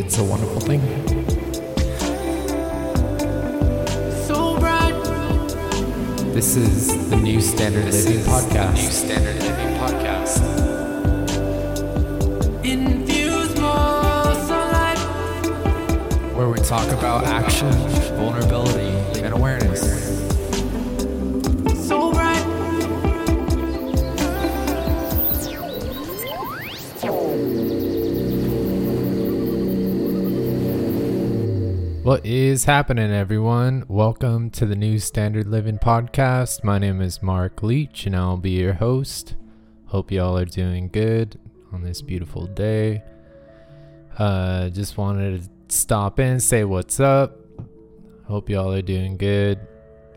it's a wonderful thing. So bright. This is the New Standard Living Podcast. New Standard Living Podcast. Infuse more sunlight. where we talk about action, vulnerability, What is happening, everyone? Welcome to the New Standard Living Podcast. My name is Mark Leach, and I'll be your host. Hope y'all are doing good on this beautiful day. Uh, just wanted to stop in, say what's up. Hope y'all are doing good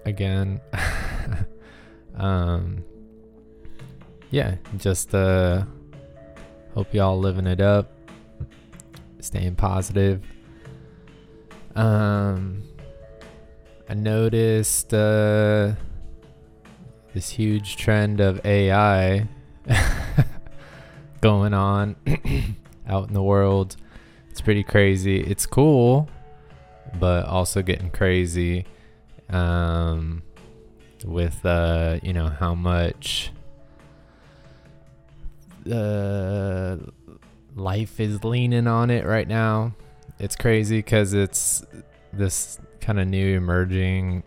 again. um, yeah, just uh, hope y'all living it up, staying positive. Um, I noticed uh, this huge trend of AI going on out in the world. It's pretty crazy. It's cool, but also getting crazy. Um, with uh, you know how much uh, life is leaning on it right now it's crazy because it's this kind of new emerging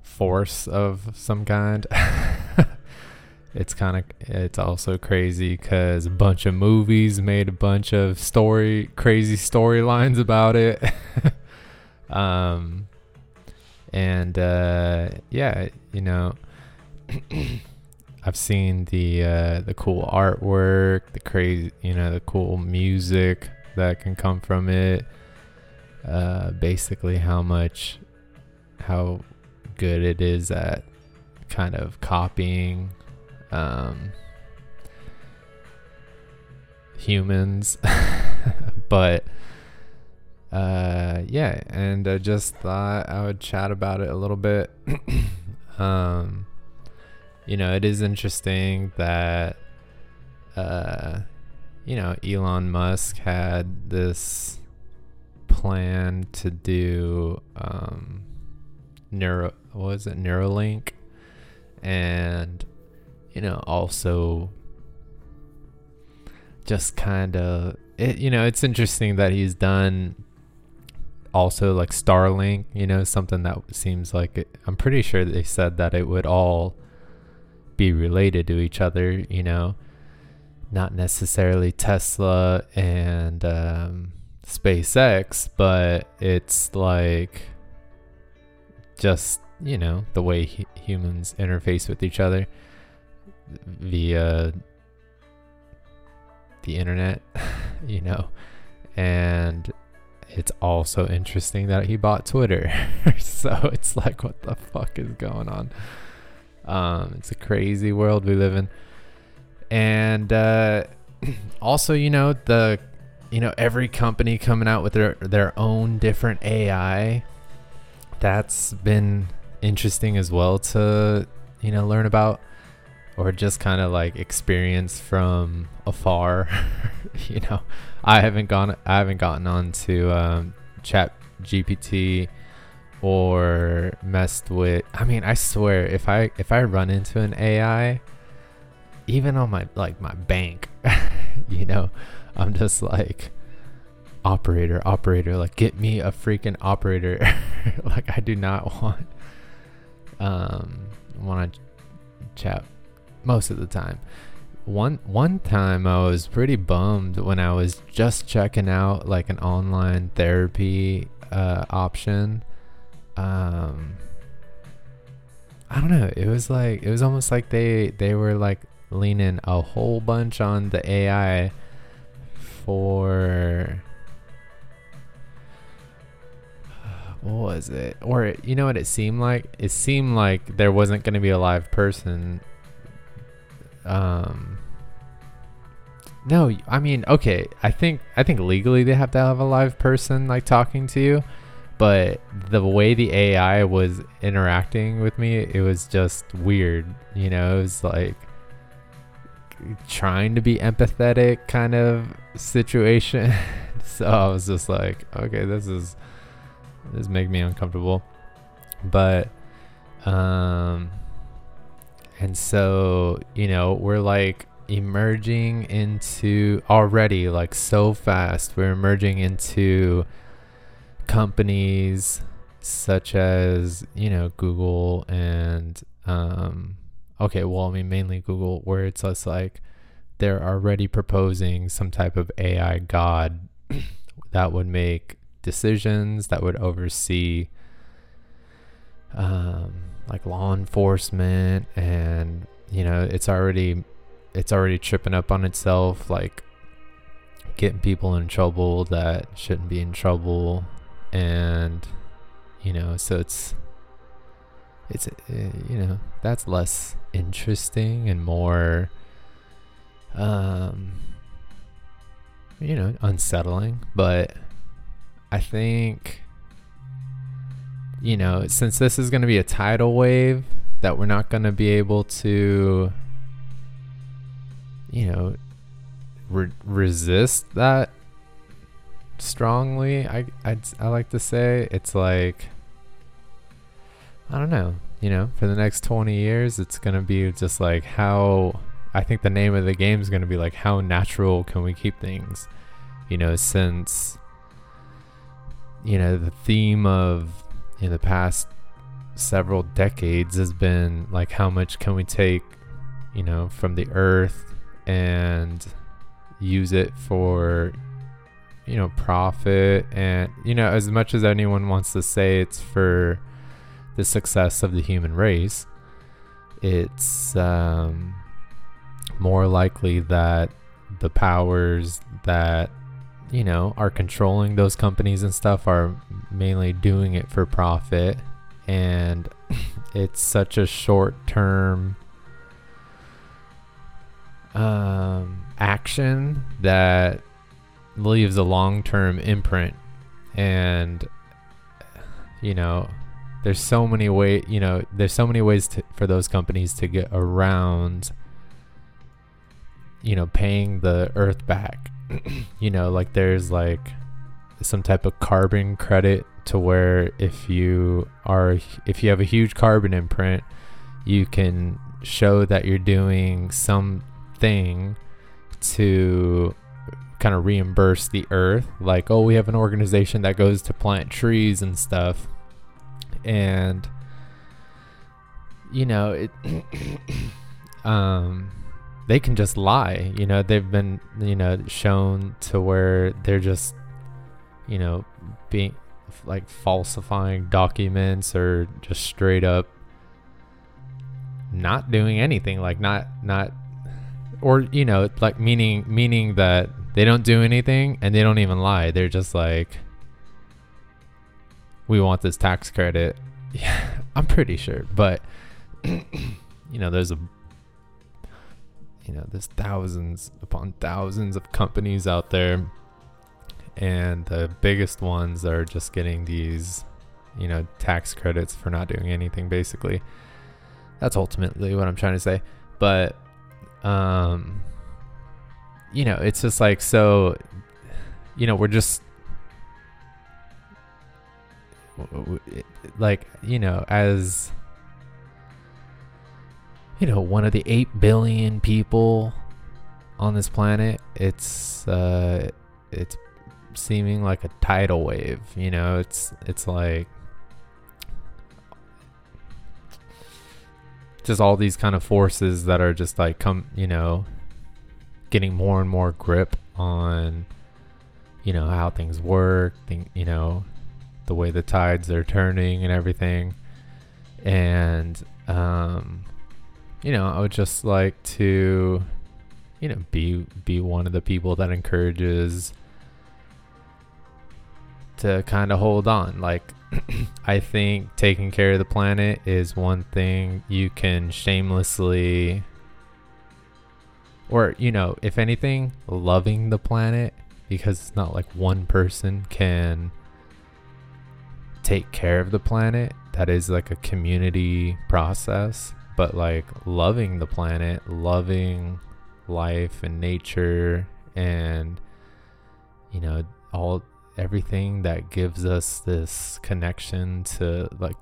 force of some kind. it's kind of it's also crazy because a bunch of movies made a bunch of story crazy storylines about it. um, and uh, yeah, you know. I've seen the uh, the cool artwork, the crazy, you know, the cool music, that can come from it. Uh, basically, how much, how good it is at kind of copying um, humans. but uh, yeah, and I just thought I would chat about it a little bit. um, you know, it is interesting that. Uh, you know, Elon Musk had this plan to do um, neuro, what was it, Neuralink, and you know, also just kind of, it, you know, it's interesting that he's done also like Starlink, you know, something that seems like it, I'm pretty sure they said that it would all be related to each other, you know not necessarily Tesla and um, SpaceX, but it's like just, you know, the way hu- humans interface with each other via the internet, you know. And it's also interesting that he bought Twitter. so it's like, what the fuck is going on? Um, it's a crazy world we live in and uh, also you know the you know every company coming out with their their own different AI that's been interesting as well to you know learn about or just kind of like experience from afar you know. I haven't gone I haven't gotten on to um, chat GPT or messed with I mean I swear if I if I run into an AI even on my like my bank, you know, I'm just like operator, operator, like get me a freaking operator. like I do not want um want to chat most of the time. One one time I was pretty bummed when I was just checking out like an online therapy uh option. Um I don't know. It was like it was almost like they they were like leaning a whole bunch on the AI for what was it? Or you know what it seemed like? It seemed like there wasn't going to be a live person. Um No, I mean, okay, I think I think legally they have to have a live person like talking to you, but the way the AI was interacting with me, it was just weird, you know, it was like trying to be empathetic kind of situation. so I was just like, okay, this is this make me uncomfortable. But um and so, you know, we're like emerging into already like so fast. We're emerging into companies such as, you know, Google and um okay, well, I mean mainly Google where it's just like they're already proposing some type of AI god that would make decisions that would oversee um, like law enforcement and you know it's already it's already tripping up on itself like getting people in trouble that shouldn't be in trouble and you know so it's it's uh, you know that's less interesting and more um you know unsettling. But i think you know since this is going to be a tidal wave that we're not going to be able to you know re- resist that strongly i I'd, i like to say it's like i don't know you know? For the next 20 years it's going to be just like how i think the name of the game is going to be like how natural can we keep things? You know since you know the theme of in the past several decades has been like how much can we take you know from the earth and use it for you know profit and you know as much as anyone wants to say it's for the success of the human race it's um, more likely that the powers that you know are controlling those companies and stuff are mainly doing it for profit. And it's such a short term um, action that leaves a long term imprint. And you know there's so many way you know there's so many ways to, for those companies to get around you know paying the earth back. You know like there's like some type of carbon credit to where if you are if you have a huge carbon imprint you can show that you're doing something to kind of reimburse the earth. Like oh we have an organization that goes to plant trees and stuff and you know it um they can just lie you know they've been you know shown to where they're just you know being like falsifying documents or just straight up not doing anything like not not or you know like meaning meaning that they don't do anything and they don't even lie. They're just like we want this tax credit. Yeah i'm pretty sure but you know there's a you know there's thousands upon thousands of companies out there and the biggest ones are just getting these you know tax credits for not doing anything basically. That's ultimately what i'm trying to say but um you know it's just like so you know we're just like you know as you know one of the 8 billion people on this planet it's uh it's seeming like a tidal wave you know? It's it's like just all these kind of forces that are just like come you know getting more and more grip on you know how things work think you know the way the tides are turning and everything. And um you know i would just like to you know be be one of the people that encourages to kind of hold on. Like i think taking care of the planet is one thing you can shamelessly or you know if anything loving the planet because it's not like one person can take care of the planet that is like a community process but like loving the planet loving life and nature and you know all everything that gives us this connection to like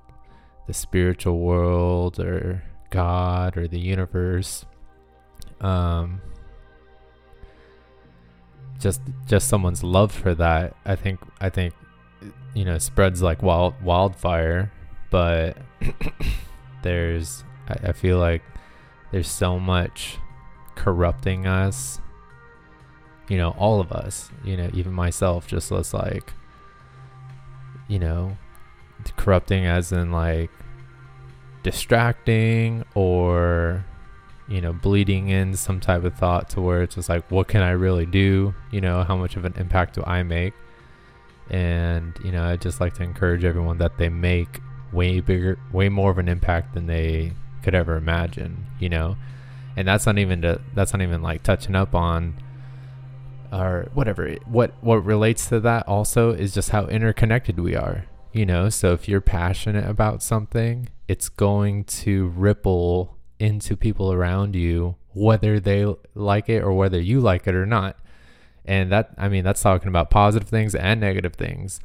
the spiritual world or God or the universe. Um, just just someone's love for that, I think I think you know spreads like wild wildfire. But there's I, I feel like there's so much corrupting us. You know, all of us. You know, even myself, just was like, you know, corrupting as in like distracting or you know bleeding in some type of thought to where it's just like what can i really do you know how much of an impact do i make and you know i just like to encourage everyone that they make way bigger way more of an impact than they could ever imagine you know? And that's not even to, that's not even like touching up on or whatever what what relates to that also is just how interconnected we are you know? So if you're passionate about something it's going to ripple into people around you whether they like it or whether you like it or not and that i mean that's talking about positive things and negative things.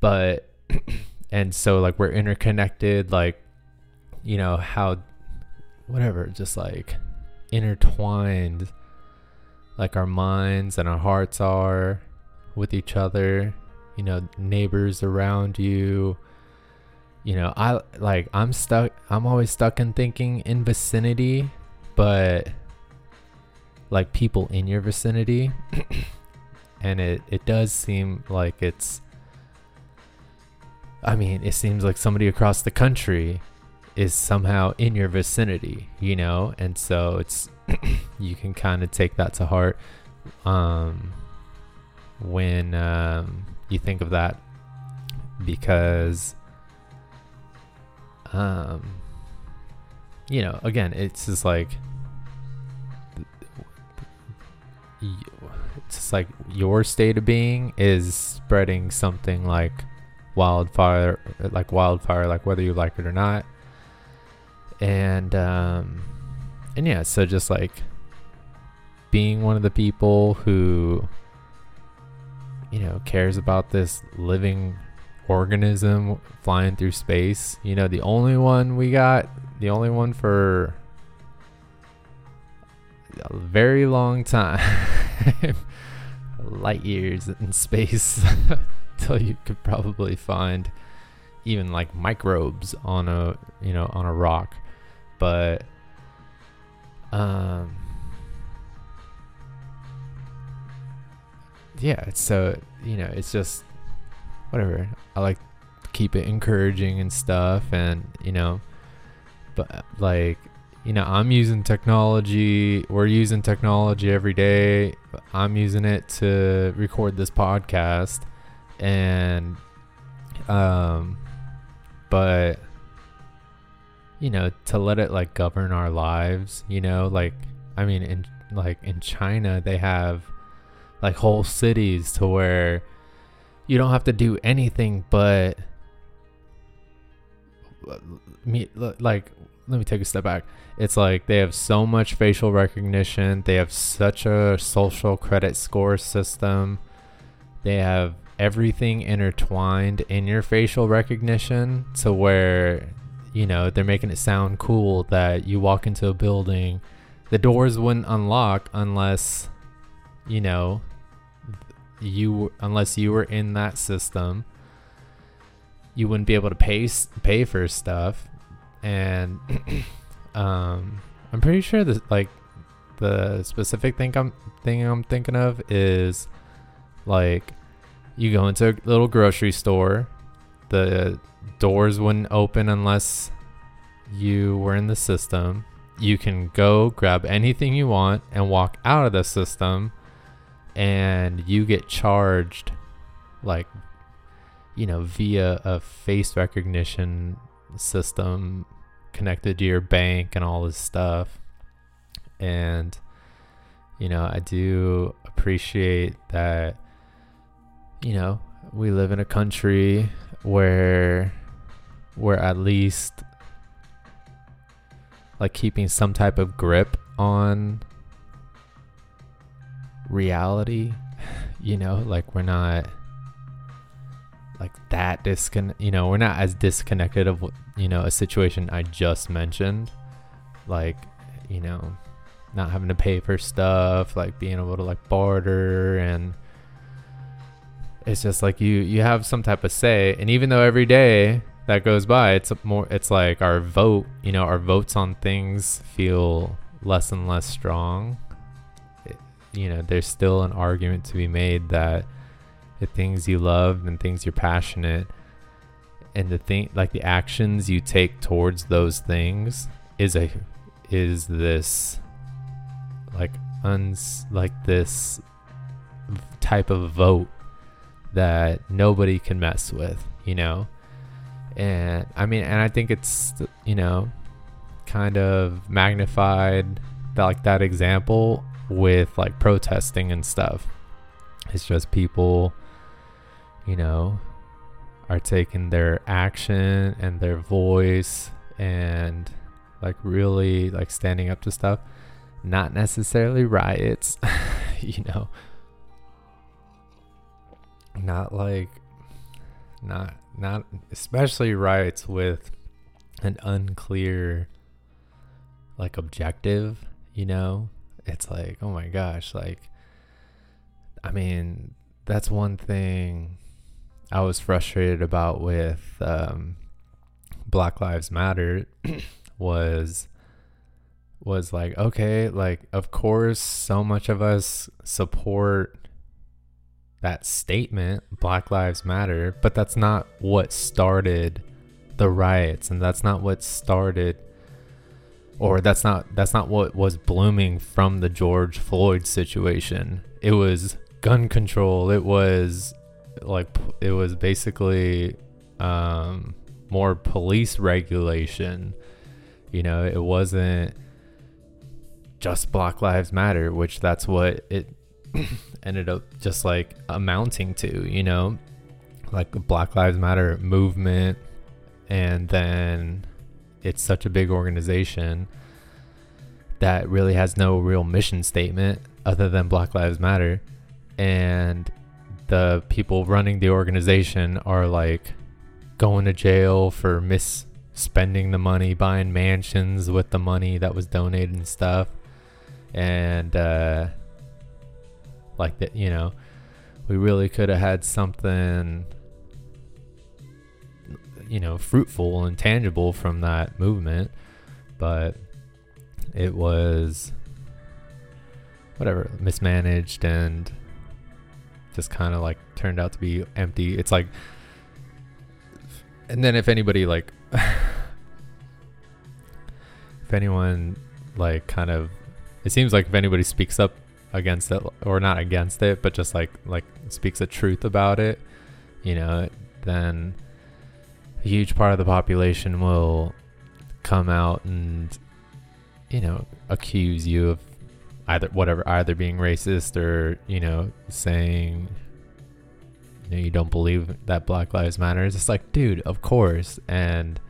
But and so like we're interconnected like you know how whatever just like intertwined like our minds and our hearts are with each other you know neighbors around you. You know i like i'm stuck i'm always stuck in thinking in vicinity but like people in your vicinity and it it does seem like it's i mean it seems like somebody across the country is somehow in your vicinity you know? And so it's you can kind of take that to heart um when um you think of that. Because um you know again it's just like it's just like your state of being is spreading something like wildfire like wildfire like whether you like it or not and um and yeah so just like being one of the people who you know cares about this living organism flying through space. You know, the only one we got, the only one for very long time, light years in space, until you could probably find even like microbes on a you know on a rock, but um. Yeah, so you know, it's just whatever. I like keep it encouraging and stuff, and you know, but like you know, I'm using technology. We're using technology every day. I'm using it to record this podcast, and um, but you know, to let it like govern our lives. You know, like I mean, in like in China, they have like whole cities to where you don't have to do anything but me like let me take a step back. It's like they have so much facial recognition. They have such a social credit score system. They have everything intertwined in your facial recognition to where you know they're making it sound cool that you walk into a building the doors wouldn't unlock unless you know you unless you were in that system. You wouldn't be able to pay pay for stuff and um i'm pretty sure that like the specific thing i'm thing i'm thinking of is like you go into a little grocery store the doors wouldn't open unless you were in the system. You can go grab anything you want and walk out of the system and you get charged like you know via a face recognition system connected to your bank and all this stuff. And you know i do appreciate that you know we live in a country where we're at least like keeping some type of grip on reality you know like we're not like that discon you know we're not as disconnected of you know a situation i just mentioned. Like you know not having to pay for stuff like being able to like barter and it's just like you you have some type of say. And even though every day that goes by it's more it's like our vote you know our votes on things feel less and less strong. It, you know there's still an argument to be made that the things you love and things you're passionate and the thing like the actions you take towards those things is a is this like uns like this type of vote that nobody can mess with you know? And i mean and i think it's you know kind of magnified that, like that example with like protesting and stuff. It's just people you know are taking their action and their voice and like really like standing up to stuff. Not necessarily riots you know. Not like not not especially riots with an unclear like objective you know. It's like oh my gosh like i mean that's one thing i was frustrated about with um black lives matter was was like okay like of course so much of us support that statement black lives matter but that's not what started the riots and that's not what started or that's not that's not what was blooming from the George Floyd situation. It was gun control. It was like it was basically um more police regulation. You know it wasn't just black lives matter which that's what it ended up just like amounting to you know? Like the black lives matter movement and then it's such a big organization that really has no real mission statement other than black lives matter. And the people running the organization are like going to jail for misspending the money buying mansions with the money that was donated and stuff. And uh like that you know we really could have had something you know fruitful and tangible from that movement. But it was whatever mismanaged and just kind of like turned out to be empty. It's like and then if anybody like if anyone like kind of it seems like if anybody speaks up against it or not against it but just like like speaks the truth about it you know then a huge part of the population will come out and you know accuse you of either whatever either being racist or you know saying you know you don't believe that black lives matter. It's just like dude of course. And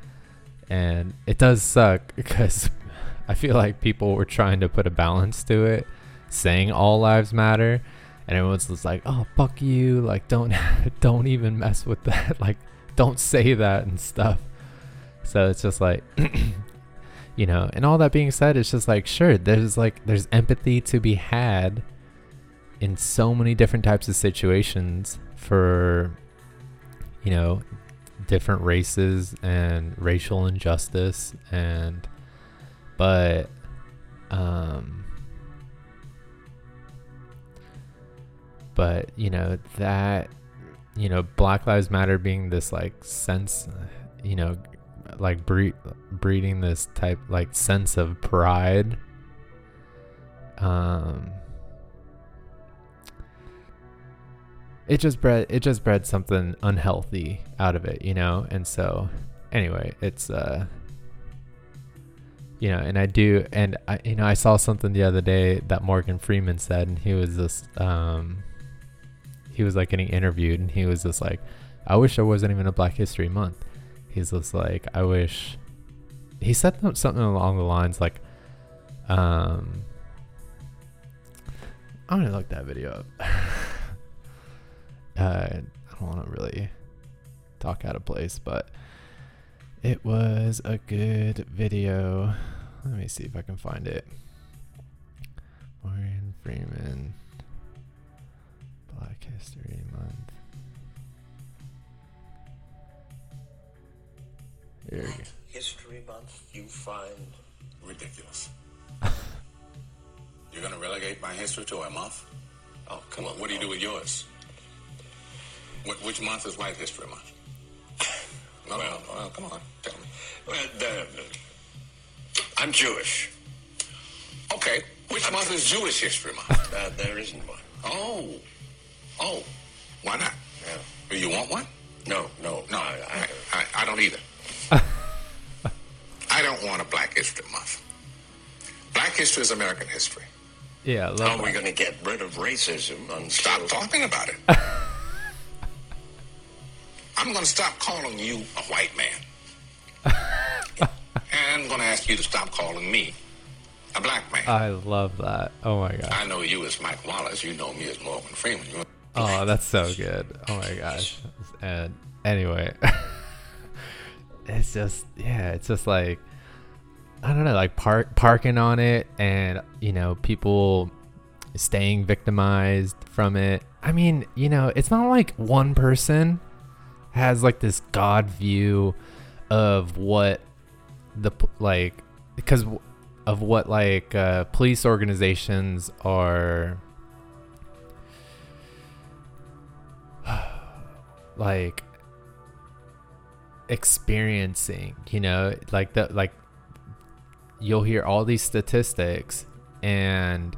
and it does suck because i feel like people were trying to put a balance to it saying all lives matter. And everyone's just like oh fuck you. Like don't don't even mess with that. Like don't say that and stuff. So it's just like you know and all that being said it's just like sure there's like there's empathy to be had in so many different types of situations for you know different races and racial injustice and but um but you know that you know black lives matter being this like sense you know like breed, breeding this type like sense of pride. Um it just bred it just bred something unhealthy out of it you know? And so anyway it's uh you know and i do and i you know i saw something the other day that morgan freeman said and he was just um he was like getting interviewed and he was just like i wish there wasn't even a black history month he's just like i wish he said something along the lines like um I'm gonna look that video up. uh, I don't want to really talk out of place, but it was a good video. Let me see if I can find it. Morgan Freeman, Black History Month. Here we go. History Month you find Ridiculous. You're gonna relegate my history to a month? oh come What, on what do you do with yours? Wh- which month is White History Month? No, well, well, come on, tell me. well, the, I'm Jewish Okay, which month is Jewish History Month? uh, there isn't one Oh, oh, why not? yeah. Do you want one? no no No, I, I, I, I don't either. I don't want a Black History Month. Black history is American history. Yeah, love how are we going to get rid of racism and Stop talking about it. I'm going to stop calling you a white man. and I'm going to ask you to stop calling me a black man. I love that. Oh my god. I know you as Mike Wallace. You know me as Morgan Freeman. You Oh, that's so good. Oh my gosh. And anyway, it's just yeah, it's just like I don't know, like park parking on it and you know, people staying victimized from it. I mean, you know, it's not like one person has like this god view of what the like because of what like uh, police organizations are like experiencing you know like the like you'll hear all these statistics and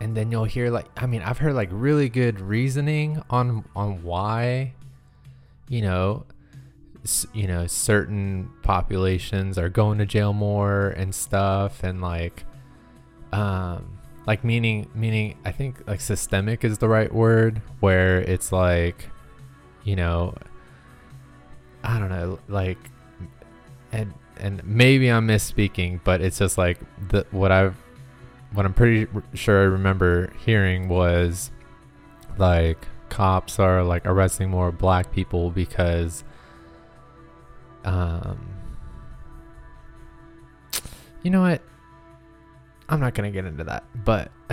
and then you'll hear like i mean i've heard like really good reasoning on on why you know you know certain populations are going to jail more and stuff and like um like meaning meaning i think like systemic is the right word where it's like you know i don't know like and and maybe i'm misspeaking but it's just like the what i've what i'm pretty sure i remember hearing was like cops are like arresting more black people because um you know what? I'm not gonna get into that but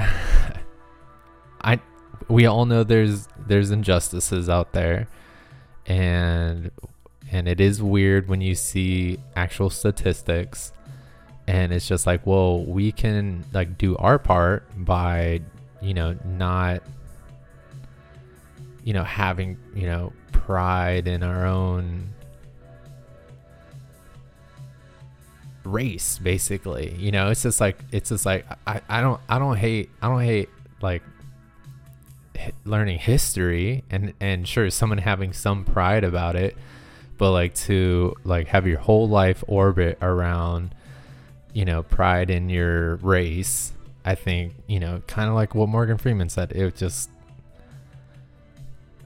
i we all know there's there's injustices out there and and it is weird when you see actual statistics and it's just like well we can like do our part by you know not you know having you know pride in our own race basically. You know it's just like it's just like i i don't i don't hate i don't hate like learning history and and sure someone having some pride about it but like to like have your whole life orbit around you know pride in your race i think you know kind of like what morgan freeman said it just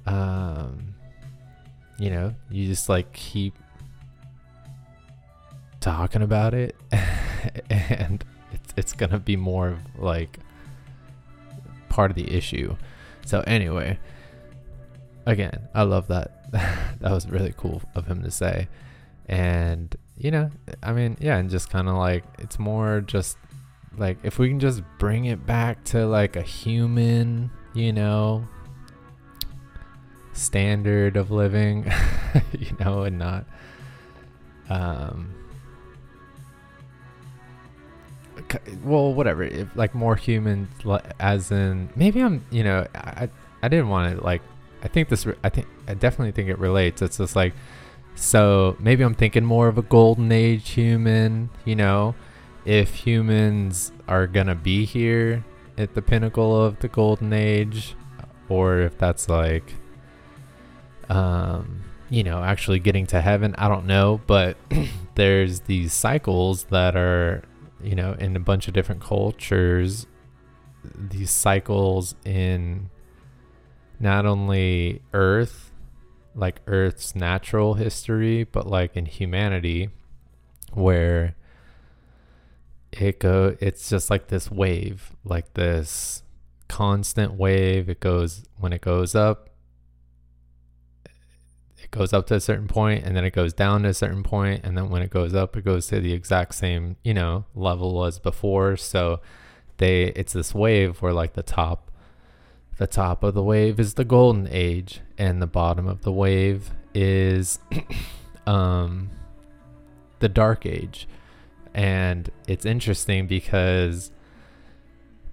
um you know you just like keep talking about it and it's it's gonna be more of like part of the issue. So anyway again i love that that was really cool of him to say. And you know i mean yeah and just kind of like it's more just like if we can just bring it back to like a human you know standard of living you know and not um well whatever if like more human as in maybe i'm you know i i didn't want to like i think this i think i definitely think it relates. It's just like so maybe i'm thinking more of a golden age human you know? If humans are gonna be here at the pinnacle of the golden age or if that's like um you know actually getting to heaven i don't know but there's these cycles that are you know in a bunch of different cultures these cycles in not only earth like earth's natural history but like in humanity where it go it's just like this wave, like this constant wave. It goes when it goes up it goes up to a certain point and then it goes down to a certain point and then when it goes up it goes to the exact same, you know, level as before. So they it's this wave where like the top the top of the wave is the golden age and the bottom of the wave is um the dark age. And it's interesting because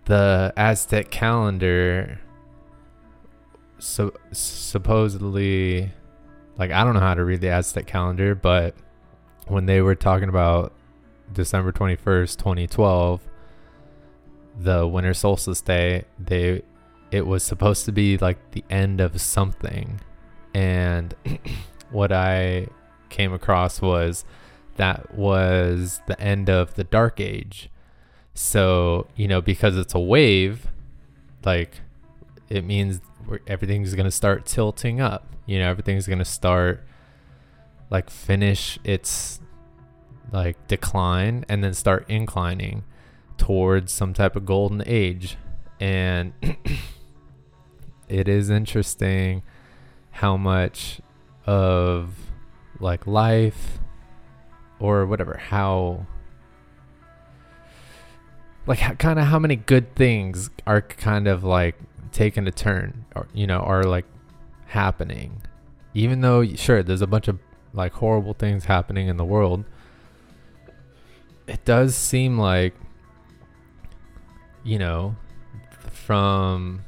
the aztec calendar so supposedly like i don't know how to read the aztec calendar but when they were talking about december 21st 2012 the winter solstice day they it was supposed to be like the end of something. And what i came across was that was the end of the dark age. So you know because it's a wave like it means everything's going to start tilting up. You know everything's going to start like finish its like decline and then start inclining towards some type of golden age. And it is interesting how much of like life or whatever how like kind of how many good things are kind of like taking a turn or you know are like happening. Even though sure there's a bunch of like horrible things happening in the world it does seem like you know from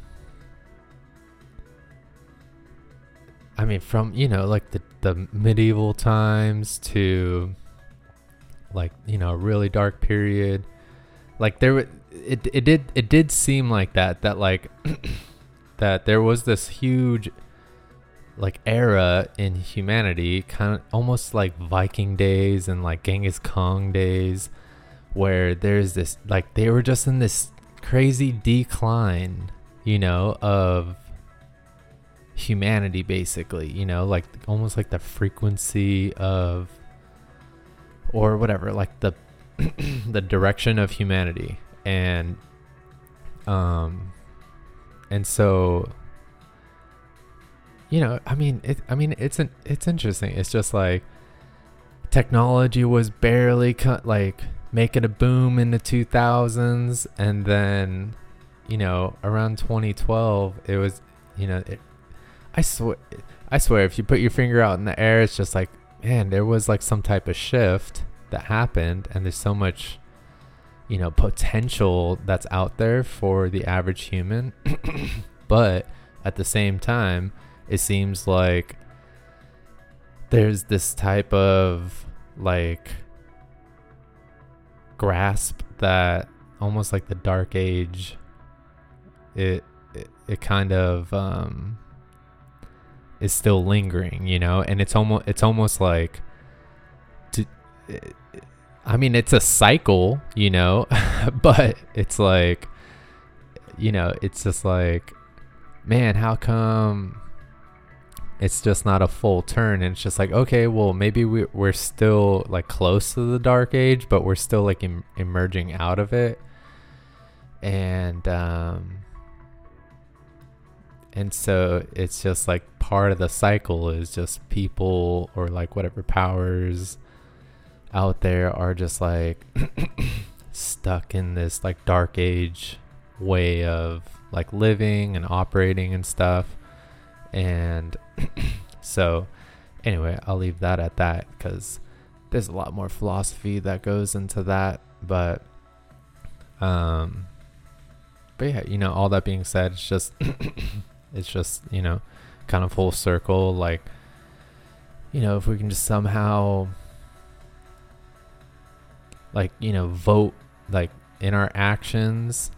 I mean from you know like the the medieval times to like you know a really dark period. Like there it it did it did seem like that that like that there was this huge like era in humanity kind of almost like Viking days and like Genghis Khan days where there's this like they were just in this crazy decline you know of humanity basically you know like almost like the frequency of or whatever like the the direction of humanity. And um and so you know i mean it i mean it's an it's interesting. It's just like technology was barely cut like making a boom in the 2000s and then you know around 2012 it was you know it, i swear i swear if you put your finger out in the air it's just like man there was like some type of shift that happened and there's so much you know potential that's out there for the average human. But at the same time it seems like there's this type of like grasp that almost like the dark age it it, it kind of um is still lingering you know? And it's almost it's almost like to, i mean it's a cycle you know? But it's like you know it's just like man how come it's just not a full turn? And it's just like okay well maybe we, we're still like close to the dark age but we're still like em- emerging out of it. And um and so it's just like part of the cycle is just people or like whatever powers out there are just like stuck in this like dark age way of like living and operating and stuff. And so anyway i'll leave that at that because there's a lot more philosophy that goes into that. But um but yeah you know all that being said it's just it's just you know kind of full circle like you know if we can just somehow like you know vote like in our actions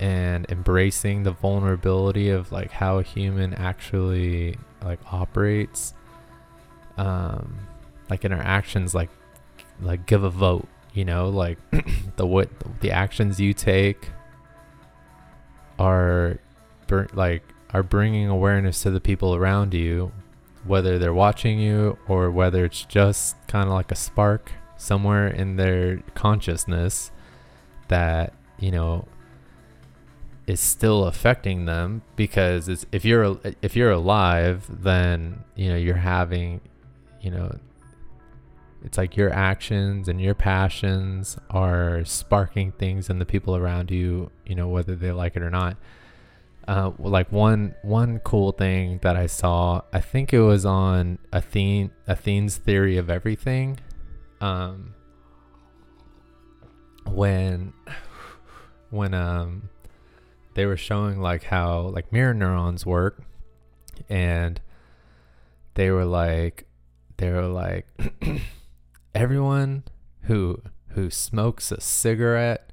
and embracing the vulnerability of like how a human actually like operates um like in our actions like like give a vote you know like the what the actions you take are like are bringing awareness to the people around you whether they're watching you or whether it's just kind of like a spark somewhere in their consciousness that you know is still affecting them because if you're if you're alive then you know you're having you know it's like your actions and your passions are sparking things in the people around you you know whether they like it or not uh, like one one cool thing that I saw, I think it was on Athene Athene's theory of everything. Um, when when um they were showing like how like mirror neurons work, and they were like they were like everyone who who smokes a cigarette,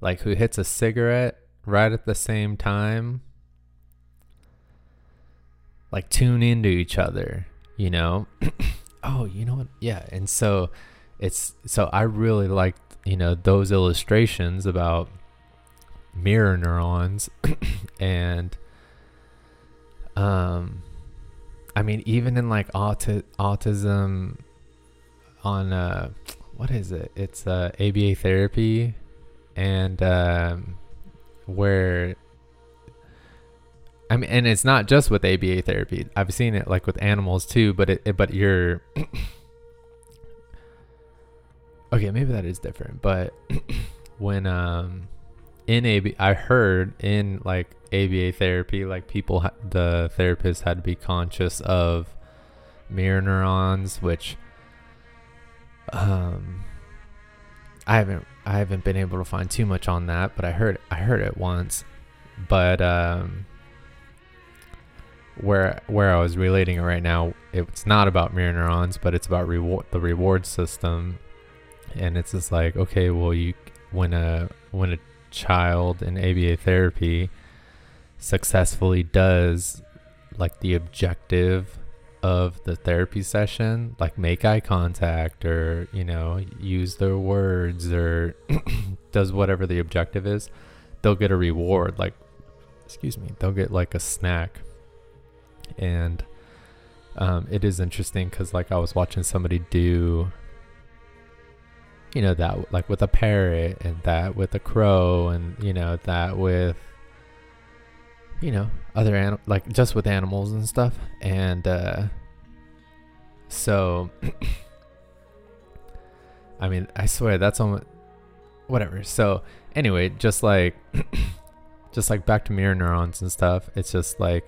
like who hits a cigarette right at the same time. Like tune into each other you know? Oh you know what? Yeah and so it's so i really liked you know those illustrations about mirror neurons and um i mean even in like auti- autism on uh what is it? It's uh aba therapy and um where I mean, and it's not just with ABA therapy. I've seen it like with animals too, but it, it but you're okay. Maybe that is different, but when um in AB, I heard in like ABA therapy, like people, ha- the therapist had to be conscious of mirror neurons, which um I haven't I haven't been able to find too much on that, but I heard I heard it once. But um where where I was relating it right now, it's not about mirror neurons, but it's about reward the reward system. And it's just like, okay, well you when a when a child in ABA therapy successfully does like the objective of the therapy session, like make eye contact or, you know, use their words or does whatever the objective is, they'll get a reward. Like, excuse me, they'll get like a snack. And um, it is interesting because, like, I was watching somebody do, you know, that like with a parrot and that with a crow and, you know, that with you know other anim- like just with animals and stuff. And uh so i mean i swear that's almost whatever. So anyway just like just like back to mirror neurons and stuff it's just like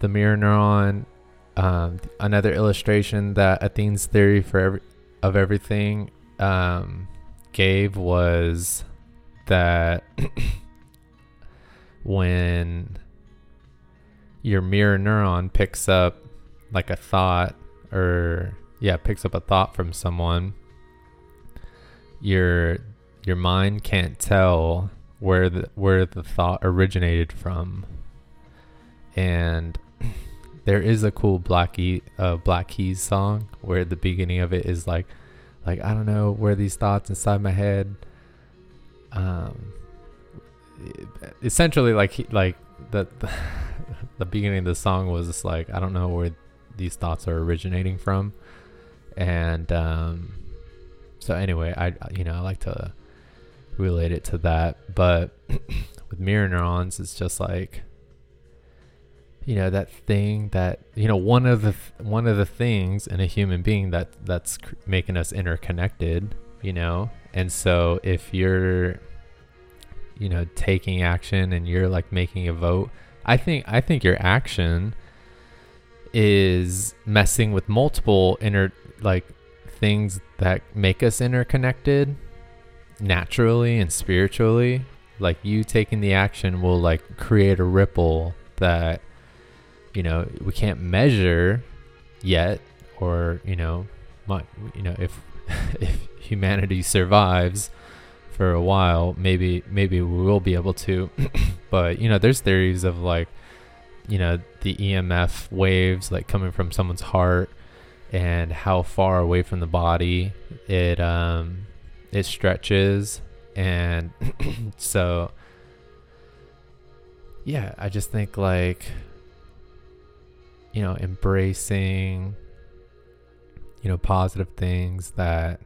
the mirror neuron um another illustration that athene's theory for every of everything um gave was that when your mirror neuron picks up like a thought or yeah picks up a thought from someone your your mind can't tell where the where the thought originated from. And there is a cool black e, uh, black keys song where the beginning of it is like like i don't know where these thoughts inside my head um essentially like like the, the the beginning of the song was just like I don't know where these thoughts are originating from, and um, so anyway, I you know I like to relate it to that, but with mirror neurons, it's just like you know that thing that you know one of the th- one of the things in a human being that that's cr- making us interconnected, you know, and so if you're you know taking action and you're like making a vote i think i think your action is messing with multiple inner like things that make us interconnected naturally and spiritually. Like you taking the action will like create a ripple that you know we can't measure yet or you know my, you know if if humanity survives for a while maybe maybe we will be able to but you know there's theories of like you know the emf waves like coming from someone's heart and how far away from the body it um it stretches and so yeah i just think like you know embracing you know, positive things that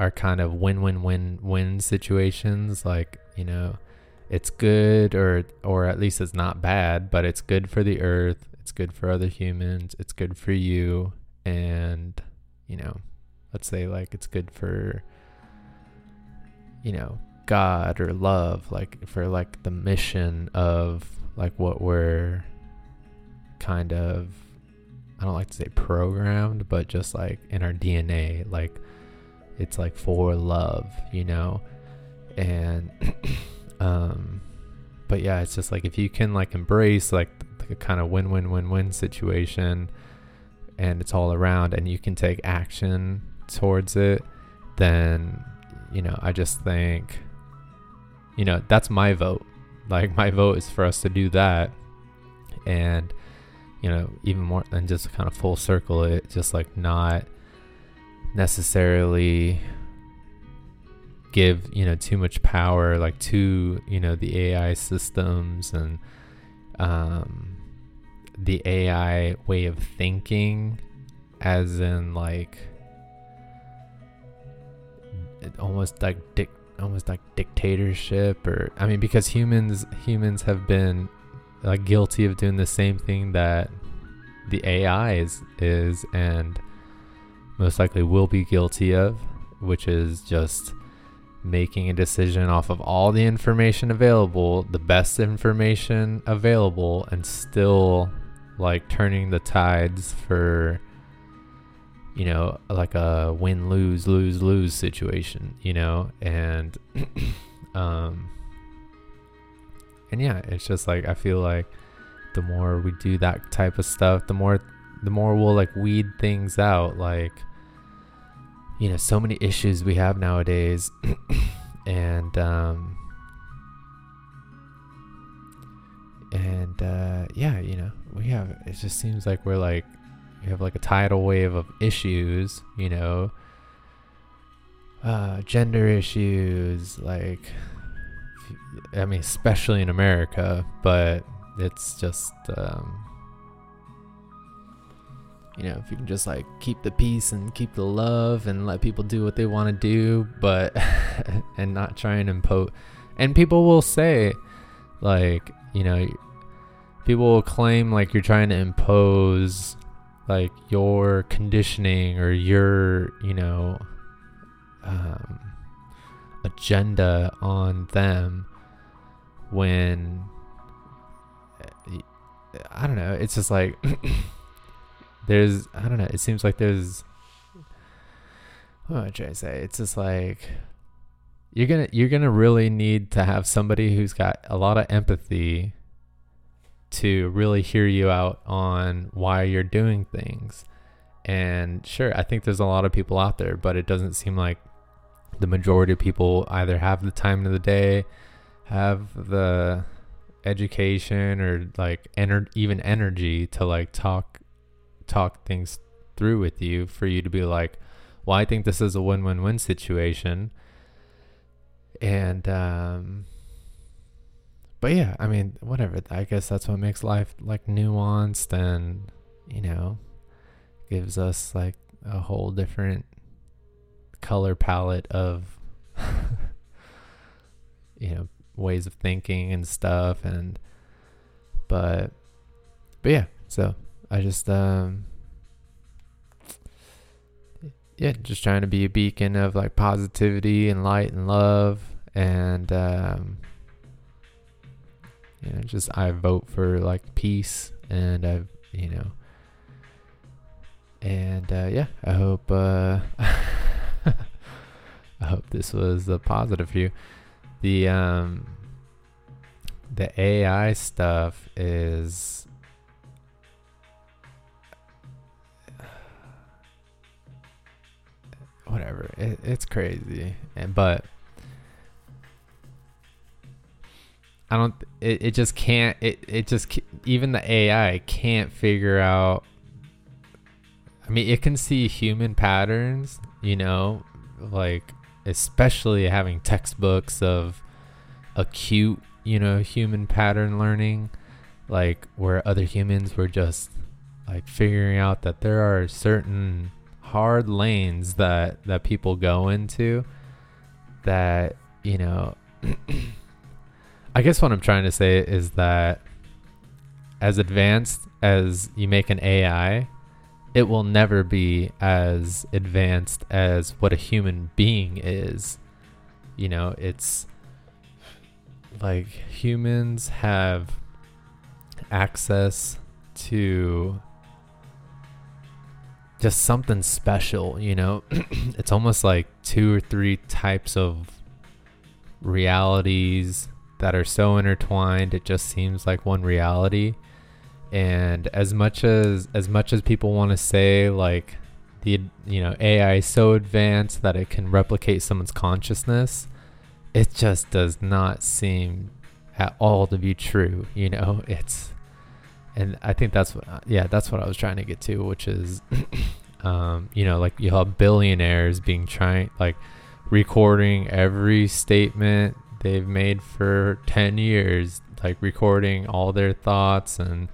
are kind of win-win-win-win situations. Like, you know, it's good or or at least it's not bad, but it's good for the earth. It's good for other humans. It's good for you, and you know, let's say like it's good for you know God or love, like for like the mission of like what we're kind of I don't like to say programmed, but just like in our DNA, like it's like for love, you know? And um but yeah, it's just like if you can like embrace like the kind of win-win-win-win situation and it's all around and you can take action towards it, then you know, I just think you know, that's my vote. Like my vote is for us to do that and you know, even more than just kind of full circle it, just like not necessarily give, you know, too much power like to, you know, the AI systems and um the AI way of thinking as in like almost like dic- almost like dictatorship or I mean because humans humans have been like guilty of doing the same thing that the AI is is and most likely will be guilty of, which is just making a decision off of all the information available, the best information available, and still like turning the tides for you know like a win lose lose lose situation you know? And um and yeah it's just like i feel like the more we do that type of stuff the more the more we'll like weed things out like you know so many issues we have nowadays. And um and uh yeah you know we have it just seems like we're like we have like a tidal wave of issues you know? Uh gender issues like I mean, especially in America, but it's just, um, you know, if you can just like keep the peace and keep the love and let people do what they want to do, but, and not try and impose. And people will say, like, you know, people will claim like you're trying to impose like your conditioning or your, you know, um, agenda on them when I don't know. It's just like there's I don't know. It seems like there's what am I say? It's just like you're gonna you're gonna really need to have somebody who's got a lot of empathy to really hear you out on why you're doing things. And sure, I think there's a lot of people out there, but it doesn't seem like the majority of people either have the time of the day, have the education or like ener- even energy to like talk talk things through with you for you to be like, well, I think this is a win-win-win situation. And um but yeah, I mean, whatever. I guess that's what makes life like nuanced and, you know, gives us like a whole different color palette of you know ways of thinking and stuff and but but yeah so i just um yeah just trying to be a beacon of like positivity and light and love and um you know just i vote for like peace and i you know and uh yeah i hope uh I hope this was a positive you. The um the AI stuff is whatever. It, it's crazy. And but I don't it, it just can't it it just even the AI can't figure out I mean, it can see human patterns, you know, like especially having textbooks of acute, you know, human pattern learning, like where other humans were just like figuring out that there are certain hard lanes that that people go into that you know I guess what I'm trying to say is that as advanced as you make an AI, it will never be as advanced as what a human being is. You know, it's like humans have access to just something special, you know? it's almost like two or three types of realities that are so intertwined it just seems like one reality and as much as as much as people want to say like the you know AI is so advanced that it can replicate someone's consciousness it just does not seem at all to be true you know it's and I think that's what yeah that's what I was trying to get to which is um you know like you have billionaires being trying like recording every statement they've made for 10 years like recording all their thoughts and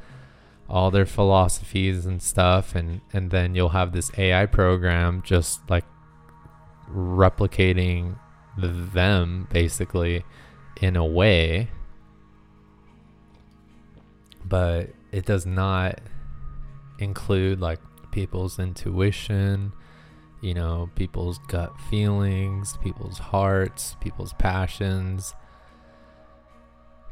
all their philosophies and stuff. And and then you'll have this AI program just like replicating the, them basically in a way. But it does not include like people's intuition you know, people's gut feelings, people's hearts, people's passions,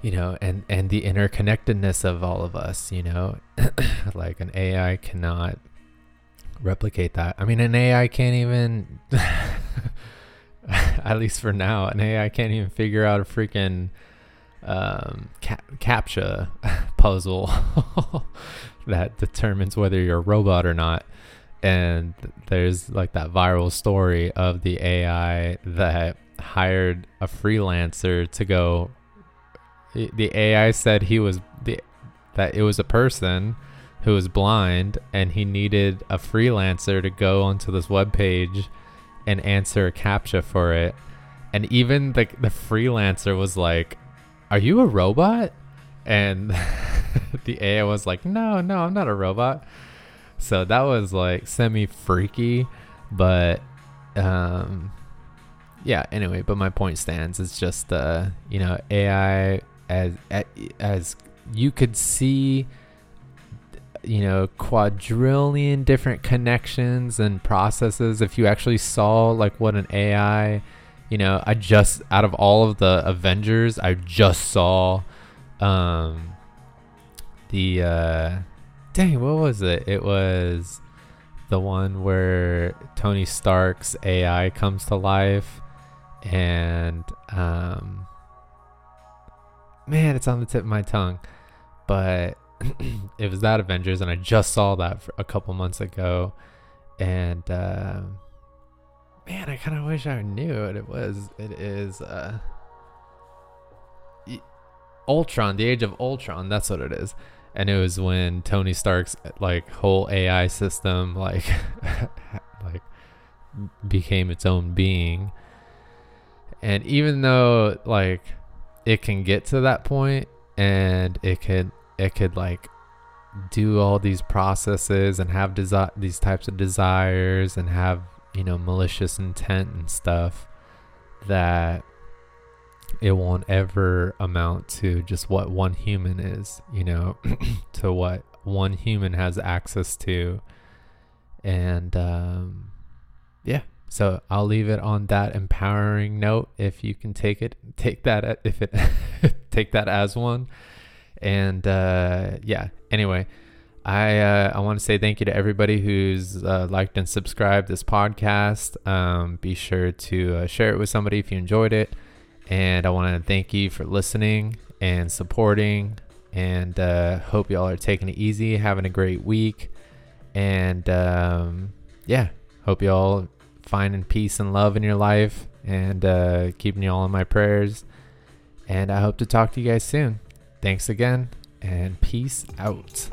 you know, and and the interconnectedness of all of us, you know, like an AI cannot replicate that. I mean, an AI can't even, at least for now, an AI can't even figure out a freaking um, cap- captcha puzzle that determines whether you're a robot or not. And there's like that viral story of the AI that hired a freelancer to go the AI said he was the that it was a person who was blind and he needed a freelancer to go onto this web page and answer a captcha for it. And even the the freelancer was like are you a robot? And the AI was like no no I'm not a robot. So that was like semi freaky, but um yeah, anyway, but my point stands. It's just uh, you know, AI as as you could see you know quadrillion different connections and processes. If you actually saw like what an AI you know I just out of all of the Avengers I just saw um the uh dang, what was it? It was the one where Tony Stark's AI comes to life, and um, man, it's on the tip of my tongue, but it was that Avengers, and I just saw that a couple months ago, and uh, man, I kind of wish I knew what it was. It is uh, Ultron, the Age of Ultron. That's what it is and it was when Tony Stark's like whole AI system like like became its own being. And even though like it can get to that point and it could it could like do all these processes and have desi- these types of desires and have you know malicious intent and stuff that it won't ever amount to just what one human is, you know, to what one human has access to. And um, yeah, so I'll leave it on that empowering note. If you can take it, take that, if it, take that as one. And uh, yeah, anyway. I uh, I want to say thank you to everybody who's uh, liked and subscribed this podcast. Um, be sure to uh, share it with somebody if you enjoyed it. And I want to thank you for listening and supporting. And uh, hope y'all are taking it easy, having a great week. And um, yeah, hope y'all finding peace and love in your life and uh, keeping y'all in my prayers. And I hope to talk to you guys soon. Thanks again and peace out.